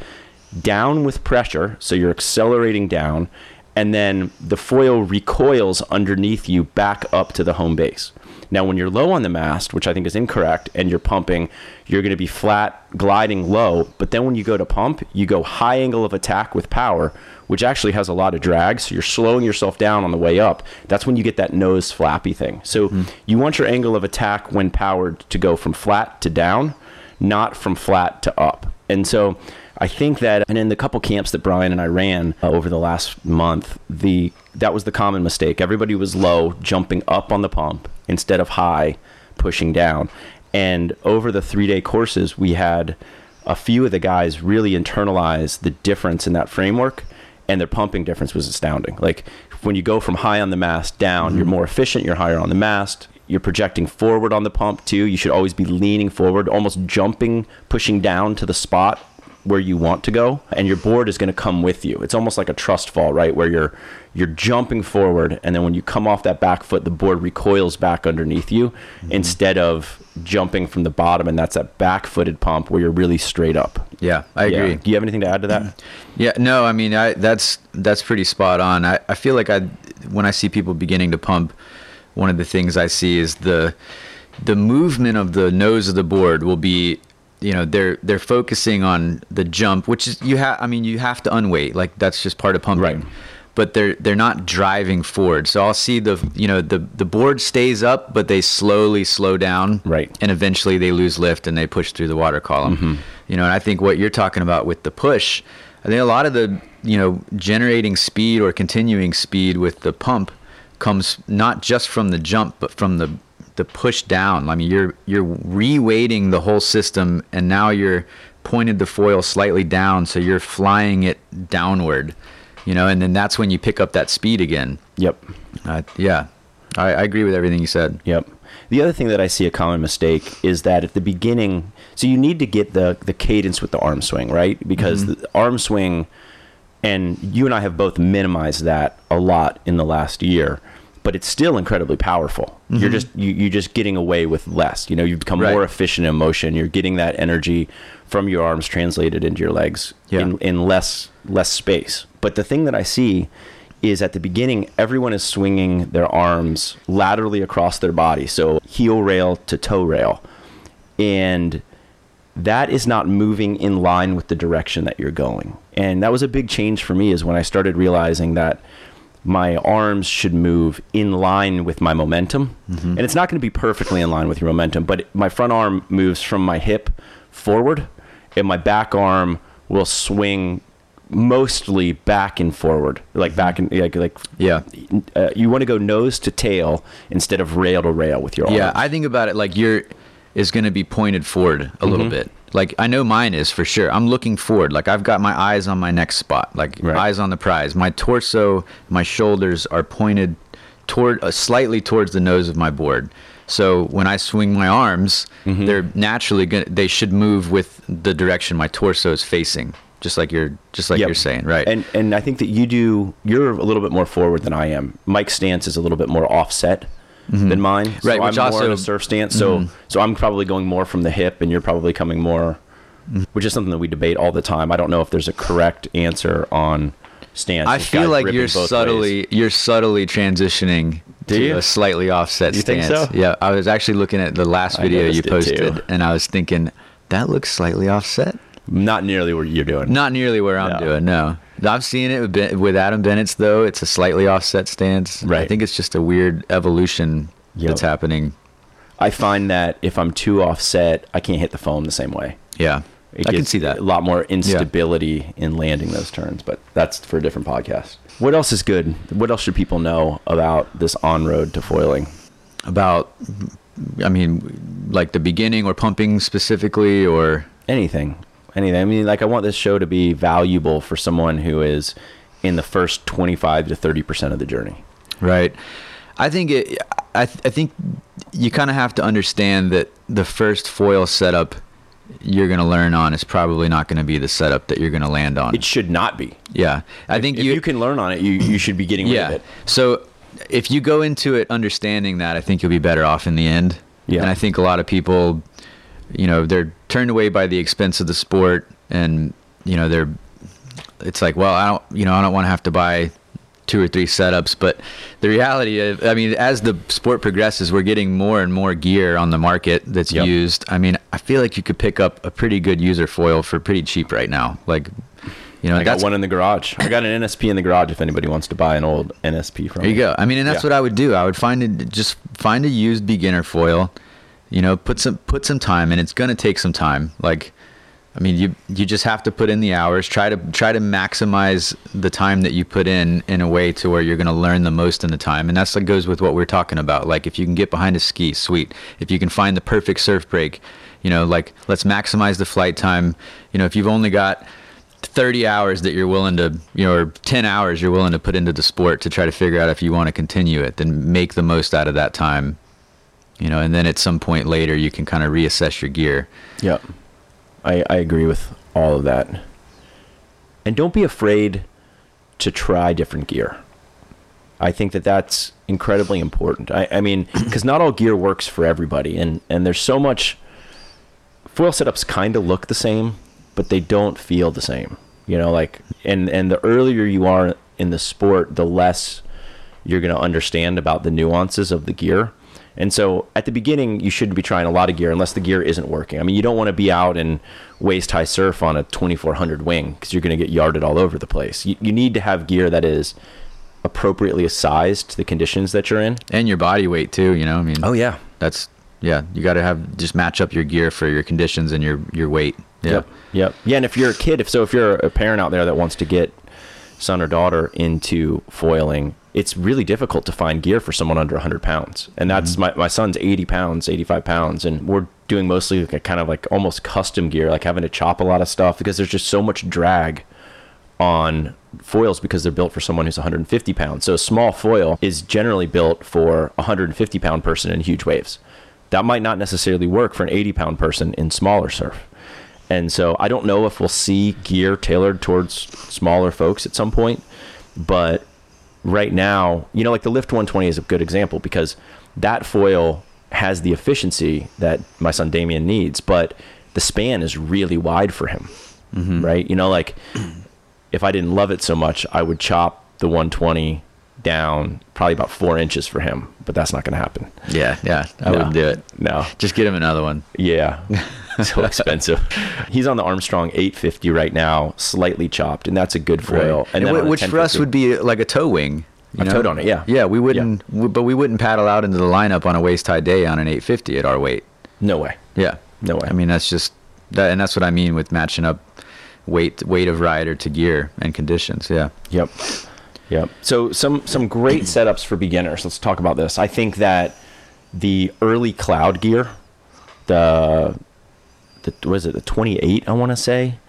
down with pressure, so you're accelerating down, and then the foil recoils underneath you back up to the home base. Now, when you're low on the mast, which I think is incorrect, and you're pumping, you're going to be flat, gliding low. But then when you go to pump, you go high angle of attack with power, which actually has a lot of drag. So you're slowing yourself down on the way up. That's when you get that nose flappy thing. So mm-hmm. you want your angle of attack when powered to go from flat to down, not from flat to up. And so I think that, and in the couple camps that Brian and I ran uh, over the last month, the that was the common mistake. Everybody was low, jumping up on the pump instead of high, pushing down. And over the three day courses, we had a few of the guys really internalize the difference in that framework, and their pumping difference was astounding. Like when you go from high on the mast down, you're more efficient, you're higher on the mast. You're projecting forward on the pump too. You should always be leaning forward, almost jumping, pushing down to the spot where you want to go and your board is going to come with you. It's almost like a trust fall, right? Where you're you're jumping forward and then when you come off that back foot the board recoils back underneath you mm-hmm. instead of jumping from the bottom and that's that back-footed pump where you're really straight up. Yeah, I Yeah. agree. Do you have anything to add to that? Mm-hmm. Yeah, no, I mean, I that's that's pretty spot on. I, I feel like I when I see people beginning to pump, one of the things I see is the the movement of the nose of the board will be you know they're they're focusing on the jump which is you have i mean you have to unweight like that's just part of pumping. Right. but they're they're not driving forward. So i'll see the you know the the board stays up but they slowly slow down. Right. and eventually they lose lift and they push through the water column. Mm-hmm. You know and i think what you're talking about with the push i think a lot of the you know generating speed or continuing speed with the pump comes not just from the jump but from the the push down i mean you're you're reweighting the whole system and now you're pointed the foil slightly down so you're flying it downward you know and then that's when you pick up that speed again Yep. uh, yeah I, I agree with everything you said Yep. The other thing that I see a common mistake is that at the beginning, so you need to get the the cadence with the arm swing, right? Because the arm swing, and you and I have both minimized that a lot in the last year, but it's still incredibly powerful. You're mm-hmm. just you you just getting away with less. You know, you've become Right. more efficient in motion. You're getting that energy from your arms translated into your legs Yeah. in in less less space. But the thing that I see is at the beginning everyone is swinging their arms laterally across their body, so heel rail to toe rail, and that is not moving in line with the direction that you're going. And that was a big change for me is when I started realizing that my arms should move in line with my momentum. And it's not going to be perfectly in line with your momentum, but my front arm moves from my hip forward and my back arm will swing mostly back and forward, like back and like like Yeah. Uh, you want to go nose to tail instead of rail to rail with your arms. Yeah. I think about it like your is going to be pointed forward a Mm-hmm. little bit. Like I know mine is for sure. I'm looking forward. Like I've got my eyes on my next spot. Like Right. eyes on the prize. My torso, my shoulders are pointed toward uh, slightly towards the nose of my board. So when I swing my arms, Mm-hmm. they're naturally going they should move with the direction my torso is facing. Just like you're just like Yep. you're saying, right? And and I think that you do. You're a little bit more forward than I am. Mike's stance is a little bit more offset than mine. So Mm-hmm. Right, I'm which more also- Mm-hmm. in a surf stance. So so I'm probably going more from the hip, and you're probably coming more, Mm-hmm. which is something that we debate all the time. I don't know if there's a correct answer on stance. I feel like you're subtly ways. you're subtly transitioning Do to you? a slightly offset You think stance. so? Yeah, I was actually looking at the last video you noticed it too. posted, and I was thinking that looks slightly offset. Not nearly what you're doing. Not nearly where I'm No. doing. No, I've seen it with, Ben- with Adam Bennett's though. It's a slightly offset stance. Right. I think it's just a weird evolution Yep. that's happening. I find that if I'm too offset, I can't hit the foam the same way. Yeah, It I can see that. A lot more instability in landing those turns, but that's for a different podcast. What else is good? What else should people know about this on road to foiling? About, I mean, like the beginning or pumping specifically, or Anything. Anything. I mean, like, I want this show to be valuable for someone who is in the first 25 to 30% of the journey. Right. I think it. I, th- I think you kind of have to understand that the first foil setup you're going to learn on is probably not going to be the setup that you're going to land on. It should not be. yeah. I think If you, can learn on it, you, you should be getting rid yeah. of it. So if you go into it understanding that, I think you'll be better off in the end. Yeah. And I think a lot of people, you know, they're turned away by the expense of the sport, and you know, they're. It's like, well, I don't, you know, I don't want to have to buy two or three setups, but the reality of, I mean, as the sport progresses, we're getting more and more gear on the market that's Yep. used. I mean, I feel like you could pick up a pretty good user foil for pretty cheap right now. Like, you know, I got one in the garage. I got an NSP in the garage if anybody wants to buy an old NSP from There you me. go. I mean, and that's Yeah. what I would do. I would find it just find a used beginner foil. You know, put some put some time, and it's gonna take some time. Like, I mean, you you just have to put in the hours. Try to try to maximize the time that you put in in a way to where you're gonna learn the most in the time. And that's what goes with what we're talking about. Like, if you can get behind a ski, sweet. If you can find the perfect surf break, you know, like let's maximize the flight time. You know, if you've only got 30 hours that you're willing to, you know, or 10 hours you're willing to put into the sport to try to figure out if you want to continue it, then make the most out of that time. You know, and then at some point later you can kind of reassess your gear. Yep. I, I agree with all of that. And don't be afraid to try different gear. I think that that's incredibly important. I, I mean, *clears throat* because not all gear works for everybody, and and there's so much. Foil setups kind of look the same, but they don't feel the same. You know, like and and the earlier you are in the sport, the less you're going to understand about the nuances of the gear. And so at the beginning, you shouldn't be trying a lot of gear unless the gear isn't working. I mean, you don't want to be out in waist high surf on a 2400 wing because you're going to get yarded all over the place. You, you need to have gear that is appropriately sized to the conditions that you're in. And your body weight too, you know? I mean, oh, yeah. that's yeah, you got to have just match up your gear for your conditions and your your weight. Yeah. Yep. Yep. Yeah, and if you're a kid, if so, if you're a parent out there that wants to get son or daughter into foiling, it's really difficult to find gear for someone under 100 pounds. And that's mm-hmm. my, my son's 80 pounds, 85 pounds, and we're doing mostly like a kind of like almost custom gear, like having to chop a lot of stuff because there's just so much drag on foils because they're built for someone who's 150 pounds. So a small foil is generally built for a 150 pound person in huge waves. That might not necessarily work for an 80 pound person in smaller surf. And so I don't know if we'll see gear tailored towards smaller folks at some point, but right now, you know, like the Lift 120 is a good example because that foil has the efficiency that my son Damien needs, but the span is really wide for him. Mm-hmm. Right? You know, like if I didn't love it so much, I would chop the 120 down probably about four inches for him, but that's not going to happen. Yeah, yeah. I No. wouldn't do it. No. Just get him another one. Yeah. *laughs* *laughs* so expensive. He's on the Armstrong 850 right now, slightly chopped, and that's a good foil. And then wh- which for us would be like a tow wing. you I've towed on it, yeah. Yeah, we wouldn't, w but we wouldn't paddle out into the lineup on a waist high day on an 850 at our weight. No way. Yeah, No way. I mean, that's just that, and that's what I mean with matching up weight weight of rider to gear and conditions. Yeah, Yep. Yep. So some some great *clears throat* setups for beginners. Let's talk about this. I think that the early cloud gear, the the was it the 28? I want to say.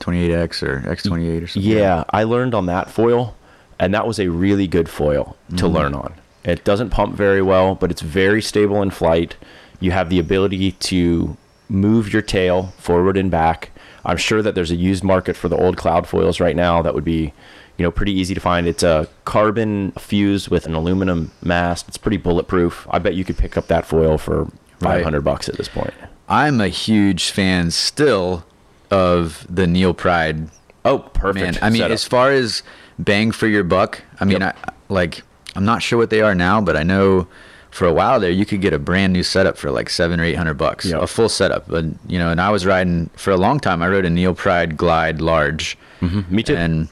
28x or x28 or something. Yeah, I learned on that foil, and that was a really good foil to mm-hmm. learn on. It doesn't pump very well, but it's very stable in flight. You have the ability to move your tail forward and back. I'm sure that there's a used market for the old cloud foils right now that would be, you know, pretty easy to find. It's a carbon fused with an aluminum mast. It's pretty bulletproof. I bet you could pick up that foil for Right. 500 bucks at this point. I'm a huge fan still of the NeilPryde Oh, perfect. Man, I mean, setup. as far as bang for your buck, I mean, Yep. I, like, I'm not sure what they are now, but I know for a while there, you could get a brand new setup for like seven or eight hundred bucks, Yep. a full setup. But you know, and I was riding for a long time. I rode a NeilPryde Glide Large, mm-hmm. me too. and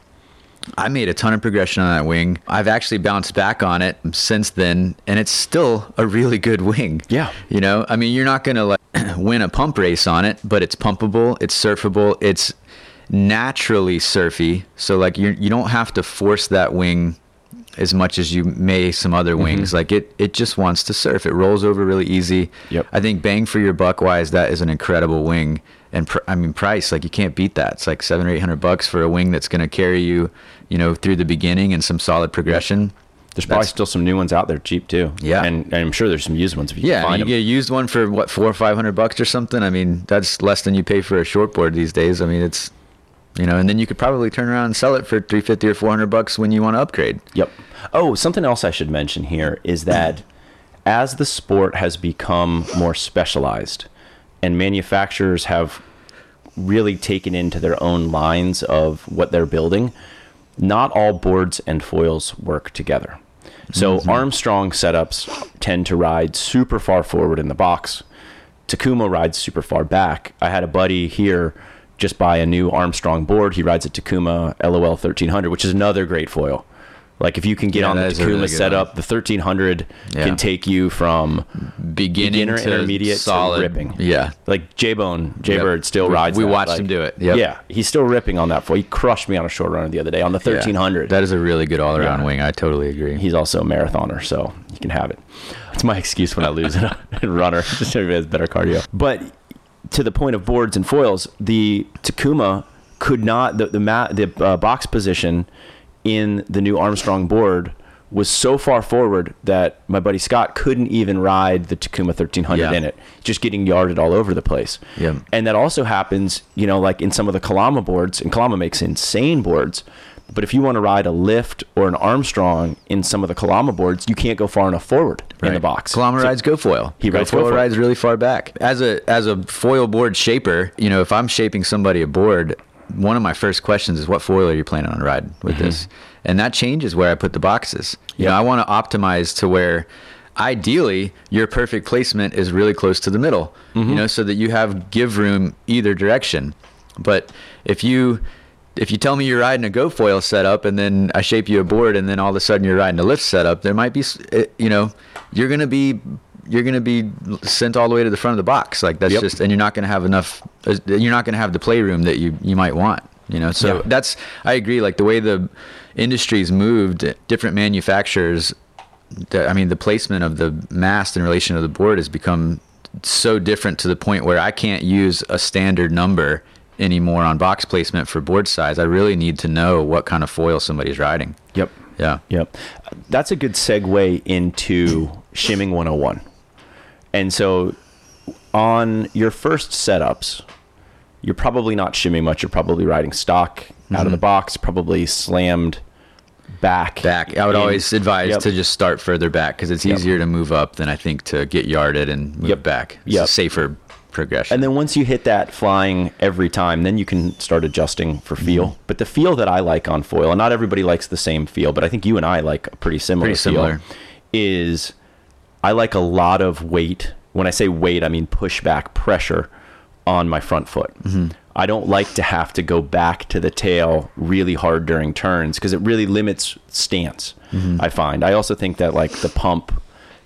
I made a ton of progression on that wing. I've actually bounced back on it since then, and it's still a really good wing. Yeah. You know, I mean, you're not going to like *clears throat* win a pump race on it, but it's pumpable, it's surfable, it's naturally surfy. So like you you don't have to force that wing as much as you may some other Mm-hmm. wings. Like it it just wants to surf. It rolls over really easy. Yep. I think bang for your buck wise, that is an incredible wing. And pr- I mean, price like you can't beat that. It's like seven or eight hundred bucks for a wing that's going to carry you, you know, through the beginning and some solid progression. There's probably That's- still some new ones out there cheap too. Yeah. and, and I'm sure there's some used ones if you Yeah, can find you them. get a used one for what four or five hundred bucks or something. I mean, that's less than you pay for a shortboard these days. I mean, it's you know, and then you could probably turn around and sell it for three fifty or four hundred bucks when you want to upgrade. Yep. Oh, something else I should mention here is that *clears throat* as the sport has become more specialized and manufacturers have really taken into their own lines of what they're building, not all boards and foils work together. So mm-hmm. Armstrong setups tend to ride super far forward in the box. Takuma rides super far back. I had a buddy here just buy a new Armstrong board. He rides a Takuma LOL 1300, which is another great foil. Like if you can get Yeah, on the that is a Takuma really setup, one. the 1300 Yeah. can take you from Beginning beginner, to intermediate, solid ripping. Yeah, Like J Bone, J Yep. Bird still rides. we watched Like, him do it. Yep. Yeah, he's still ripping on that foil. He crushed me on a shore runner the other day on the 1300. That is a really good all around Yeah. wing. I totally agree. He's also a marathoner, so you can have it. It's my excuse when I lose in a *laughs* runner. Just *laughs* he has better cardio. But to the point of boards and foils, the Takuma could not the the mat the uh, box position in the new Armstrong board was so far forward that my buddy Scott couldn't even ride the Takuma 1300 Yeah. in it, just getting yarded all over the place. Yeah. And that also happens, you know, like in some of the Kalama boards, and Kalama makes insane boards. But if you want to ride a lift or an Armstrong in some of the Kalama boards, you can't go far enough forward in the box. Kalama So- rides GoFoil. He rides foil Gofoil. rides really far back. As a as a foil board shaper, you know, if I'm shaping somebody a board, one of my first questions is what foil are you planning on riding with Mm-hmm. this? And that changes where I put the boxes. You know, Yeah. I want to optimize to where ideally your perfect placement is really close to the middle. Mm-hmm. You know, so that you have give room either direction. But if you if you tell me you're riding a GoFoil setup and then I shape you a board and then all of a sudden you're riding a lift setup, there might be, eh, you know, you're gonna be you're gonna be sent all the way to the front of the box. Like that's Yep. just, and you're not gonna have enough. uh, You're not gonna have the playroom that you you might want. You know, so Yeah. that's I agree. Like the way the industry's moved, different manufacturers. The, I mean, the placement of the mast in relation to the board has become so different to the point where I can't use a standard number anymore on box placement for board size. I really need to know what kind of foil somebody's riding. Yep. Yeah. Yep. That's a good segue into shimming 101. And so on your first setups, you're probably not shimming much. You're probably riding stock out of the box, probably slammed back. Back. I would in- always advise Yep. to just start further back because it's Yep. easier to move up than I think to get yarded and move Yep. back. It's Yep. a safer progression. And then once you hit that flying every time, then you can start adjusting for feel. Mm-hmm. But the feel that I like on foil, and not everybody likes the same feel, but I think you and I like a pretty similar Pretty similar. feel, is I like a lot of weight. When I say weight, I mean pushback pressure on my front foot. Mm-hmm. I don't like to have to go back to the tail really hard during turns because it really limits stance. Mm-hmm. I find. I also think that like the pump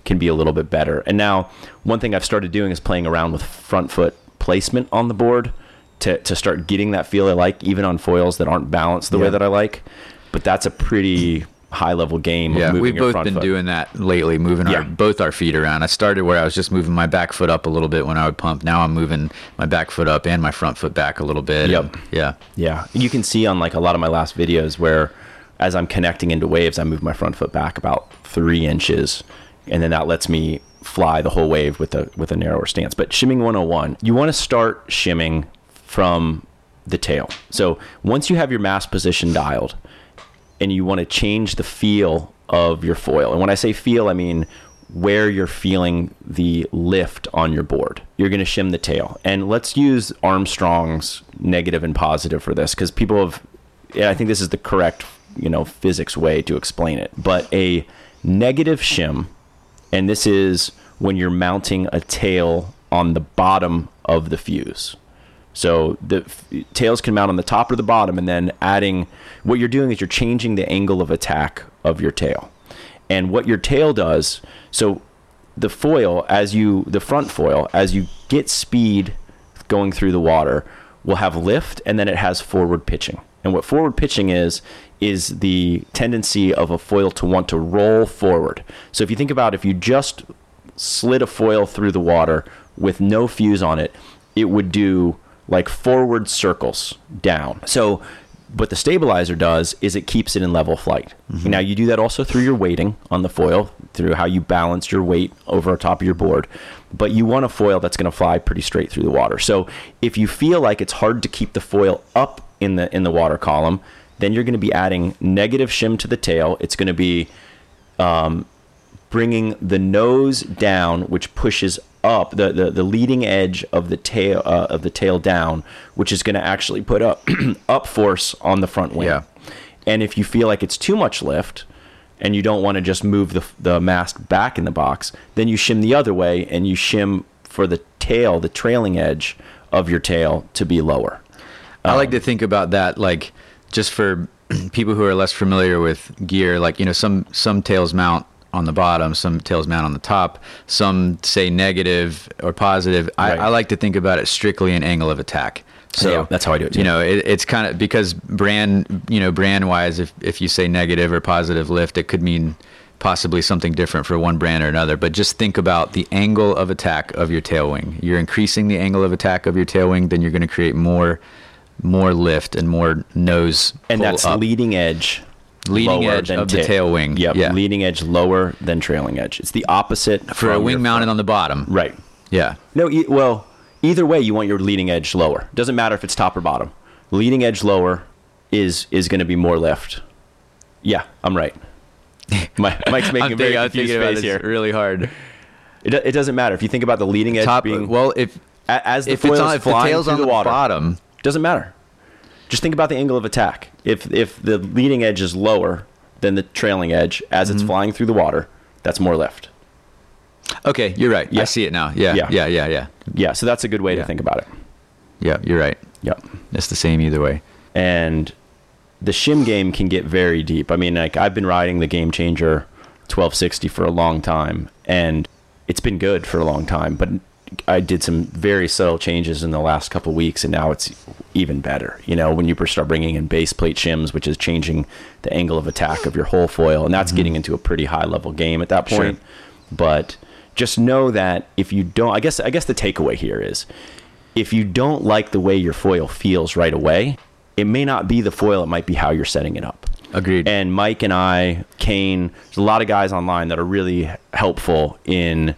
can be a little bit better. And now one thing I've started doing is playing around with front foot placement on the board to to start getting that feel I like even on foils that aren't balanced the way that I like. But that's a pretty high level game. yeah, of moving we've both been foot. doing that lately, moving Yeah. our both our feet around. I started where I was just moving my back foot up a little bit when I would pump. Now I'm moving my back foot up and my front foot back a little bit. Yep. and- yeah. Yeah, you can see on like a lot of my last videos where, as I'm connecting into waves, I move my front foot back about three inches, and then that lets me fly the whole wave with a with a narrower stance. But shimming 101, you want to start shimming from the tail. So once you have your mast position dialed, and you want to change the feel of your foil, and when I say feel, I mean where you're feeling the lift on your board. You're going to shim the tail. And let's use Armstrong's negative and positive for this because people have, yeah, I think this is the correct, you know, physics way to explain it. But a negative shim, and this is when you're mounting a tail on the bottom of the fuse. So the tails can mount on the top or the bottom, and then adding what you're doing is you're changing the angle of attack of your tail. And what your tail does, so the foil, as you, the front foil, as you get speed going through the water, will have lift and then it has forward pitching. And what forward pitching is, is the tendency of a foil to want to roll forward. So if you think about if you just slid a foil through the water with no fuse on it, it would do like forward circles down. So What the stabilizer does is it keeps it in level flight. Mm-hmm. Now you do that also through your weighting on the foil, through how you balance your weight over top of your board. But you want a foil that's going to fly pretty straight through the water. So if you feel like it's hard to keep the foil up in the in the water column, then you're going to be adding negative shim to the tail. It's going to be um, bringing the nose down, which pushes up the, the, the leading edge of the tail uh, of the tail down, which is going to actually put up *clears throat* up force on the front wing. Yeah. And if you feel like it's too much lift, and you don't want to just move the the mast back in the box, then you shim the other way and you shim for the tail, the trailing edge of your tail to be lower. I like to think about that like just for *clears throat* people who are less familiar with gear, like you know, some some tails mount on the bottom, some tails mount on the top, some say negative or positive. Right. I, I like to think about it strictly an angle of attack. So Yeah, that's how I do it, too. You know, it, it's kind of because brand, you know, brand wise, if if you say negative or positive lift, it could mean possibly something different for one brand or another. But just think about the angle of attack of your tail wing. You're increasing the angle of attack of your tail wing, then you're going to create more more lift and more nose And that's up. leading edge. Leading lower edge than of the tail wing. Yep, Yeah. leading edge lower than trailing edge. It's the opposite for a wing mounted on the bottom. Right. Yeah. No, e- well, either way, you want your leading edge lower. Doesn't matter if it's top or bottom. Leading edge lower is is going to be more lift. Yeah, I'm right. *laughs* My, Mike's making I'm a very thinking, confused face here. really hard. It, it doesn't matter if you think about the leading edge Top. being Well, if as the if it's on, if the tail's on the the water. bottom, Doesn't matter. Just think about the angle of attack. If if the leading edge is lower than the trailing edge as Mm-hmm. it's flying through the water, that's more lift. okay, you're right. Yeah. I see it now. Yeah. Yeah. Yeah. Yeah. Yeah. Yeah, so that's a good way Yeah. to think about it. Yeah. You're right. Yep. It's the same either way. and the shim game can get very deep. I mean, like I've been riding the Game Changer 1260 for a long time, and it's been good for a long time. But I did some very subtle changes in the last couple weeks, and now it's even better. You know, when you start bringing in base plate shims, which is changing the angle of attack of your whole foil, and that's mm-hmm. getting into a pretty high level game at that Sure. point. But just know that if you don't, I guess, I guess the takeaway here is if you don't like the way your foil feels right away, it may not be the foil, it might be how you're setting it up. Agreed. And Mike and I, Kane, there's a lot of guys online that are really helpful in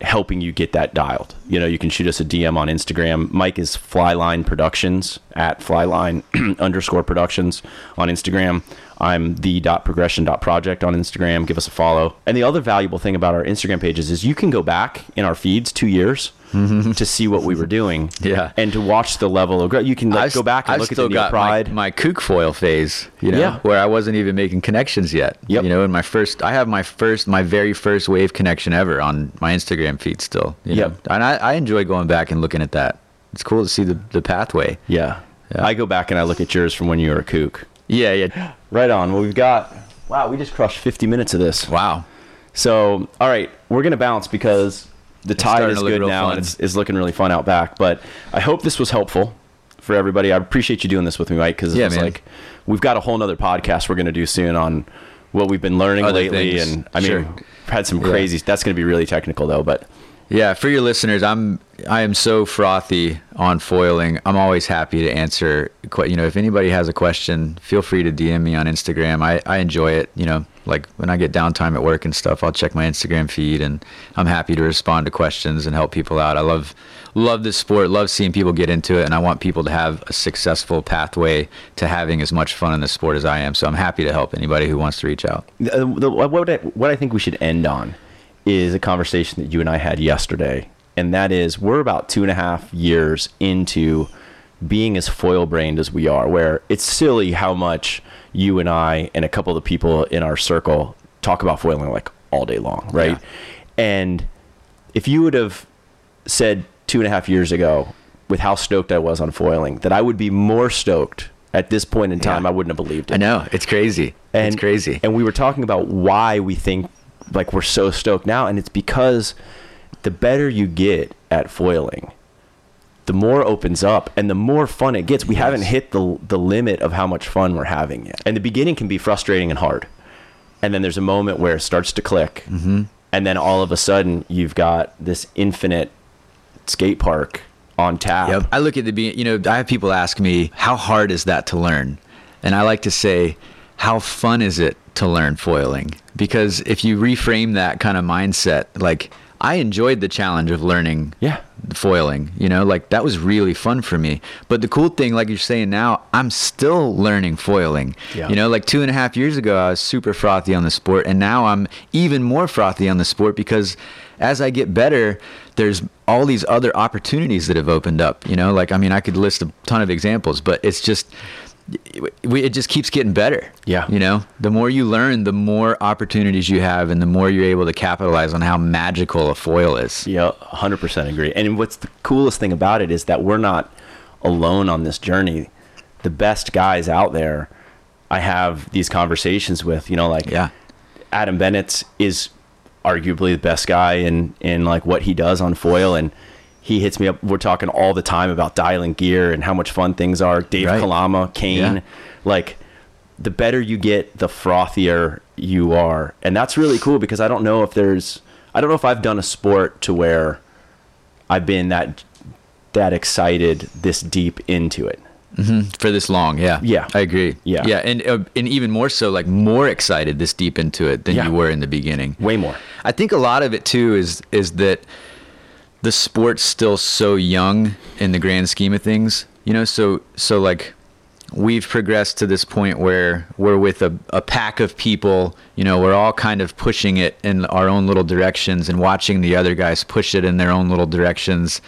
helping you get that dialed. You know, you can shoot us a DM on Instagram. Mike is Flyline Productions at Flyline *clears throat* underscore Productions on Instagram. I'm the dot progression dot project on Instagram. Give us a follow. And the other valuable thing about our Instagram pages is you can go back in our feeds two years to see what we were doing. *laughs* Yeah. And to watch the level of growth. You can like, go back and I've look at the got Pride. my, my kook foil phase, you know, Yeah. where I wasn't even making connections yet. Yep. You know, in my first, I have my first, my very first wave connection ever on my Instagram feed still. You Yep. Know? And I, I enjoy going back and looking at that. It's cool to see the, the pathway. yeah. Yeah. I go back and I look at yours from when you were a kook. Yeah. Yeah. *gasps* Right on. Well, we've got. Wow, we just crushed 50 minutes of this. Wow. So, all right, we're gonna bounce because the tide is good now fun. and it's, it's looking really fun out back. But I hope this was helpful for everybody. I appreciate you doing this with me, Mike, because Yeah, it's like we've got a whole nother podcast we're gonna do soon on what we've been learning Other lately, things. and I mean, Sure. had some Yeah. crazy. That's gonna be really technical though, but Yeah, for your listeners, I'm I am so frothy on foiling. I'm always happy to answer. You know, if anybody has a question, feel free to DM me on Instagram. I I enjoy it. You know, like when I get downtime at work and stuff, I'll check my Instagram feed, and I'm happy to respond to questions and help people out. I love love this sport. Love seeing people get into it, and I want people to have a successful pathway to having as much fun in this sport as I am. So I'm happy to help anybody who wants to reach out. the, uh, the, what, I, what I think we should end on is a conversation that you and I had yesterday, and that is we're about two and a half years into being as foil brained as we are, where it's silly how much you and I and a couple of the people in our circle talk about foiling like all day long, right? Yeah. And if you would have said two and a half years ago, with how stoked I was on foiling, that I would be more stoked at this point in time, Yeah. I wouldn't have believed it I know it's crazy. and it's crazy. And we were talking about why we think like we're so stoked now, and it's because the better you get at foiling, the more opens up and the more fun it gets. We haven't hit the the limit of how much fun we're having yet. And the beginning can be frustrating and hard. And then there's a moment where it starts to click. Mm-hmm. And then all of a sudden you've got this infinite skate park on tap. Yep. I look at the be you know, I have people ask me, how hard is that to learn? And I like to say, how fun is it to learn foiling? Because if you reframe that kind of mindset, like I enjoyed the challenge of learning Yeah. Foiling, you know, like that was really fun for me. But the cool thing, like you're saying now, I'm still learning foiling. Yeah. You know, like two and a half years ago, I was super frothy on the sport, and now I'm even more frothy on the sport because as I get better, there's all these other opportunities that have opened up. You know, like I mean, I could list a ton of examples, but it's just we, it just keeps getting better. Yeah. You know, the more you learn, the more opportunities you have, and the more you're able to capitalize on how magical a foil is. Yeah, 100% agree. And what's the coolest thing about it is that we're not alone on this journey. The best guys out there, I have these conversations with, you know, like Yeah. Adam Bennett is arguably the best guy in, in like what he does on foil. And he hits me up. We're talking all the time about dialing gear and how much fun things are. Dave Right. Kalama, Kane, Yeah. like the better you get, the frothier you are. And that's really cool because I don't know if there's, I don't know if I've done a sport to where I've been that, that excited this deep into it. for this long. Yeah, Yeah. I agree. Yeah. yeah, and uh, and even more so, like more excited this deep into it than Yeah. you were in the beginning. Way more. I think a lot of it too is is that the sport's still so young in the grand scheme of things. You know, so so like we've progressed to this point where we're with a, a pack of people you know we're all kind of pushing it in our own little directions and watching the other guys push it in their own little directions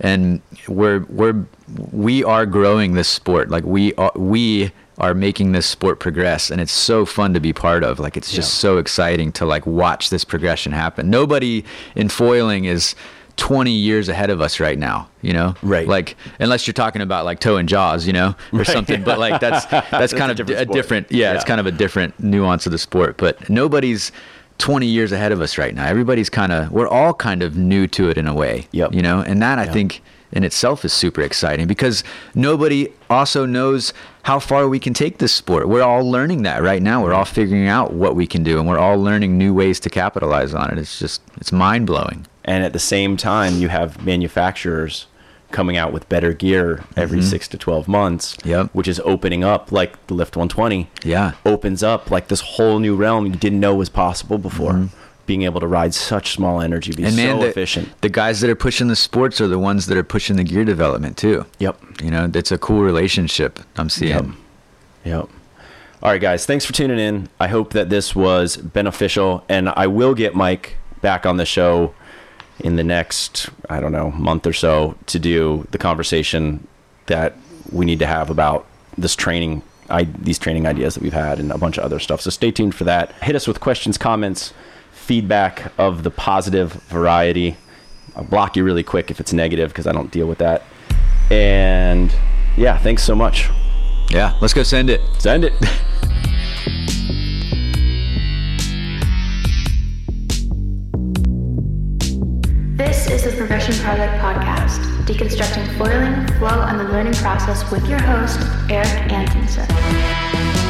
and we're we're we are growing this sport like we are we are making this sport progress and it's so fun to be part of like it's just Yeah. so exciting to like watch this progression happen nobody in foiling is 20 years ahead of us right now you know? Right. like unless you're talking about like tow and Jaws you know or something but like that's *laughs* that's kind a of different a different yeah, it's kind of a different nuance of the sport but nobody's 20 years ahead of us right now. Everybody's kind of we're all kind of new to it in a way Yep. you know? And that i Yeah. think in itself is super exciting because nobody also knows how far we can take this sport. We're all learning that right now. We're all figuring out what we can do and we're all learning new ways to capitalize on it. It's just it's mind-blowing And at the same time, you have manufacturers coming out with better gear every six to 12 months, Mm-hmm. Yep. which is opening up like the Lift 120 Yeah. opens up like this whole new realm you didn't know was possible before. Mm-hmm. Being able to ride such small energy, be so the, efficient. the guys that are pushing the sports are the ones that are pushing the gear development too Yep. you know it's a cool relationship i'm seeing Yep. Yep. All right, guys. Thanks for tuning in. I hope that this was beneficial, and I will get Mike back on the show in the next, I don't know, month or so to do the conversation that we need to have about this training, I, these training ideas that we've had, and a bunch of other stuff. So stay tuned for that. Hit us with questions, comments, feedback of the positive variety. I'll block you really quick if it's negative because I don't deal with that. And yeah, thanks so much. yeah let's go send it Send it. *laughs* is Progression Project Podcast, deconstructing foiling, flow, and the learning process with your host, Eric Antonson.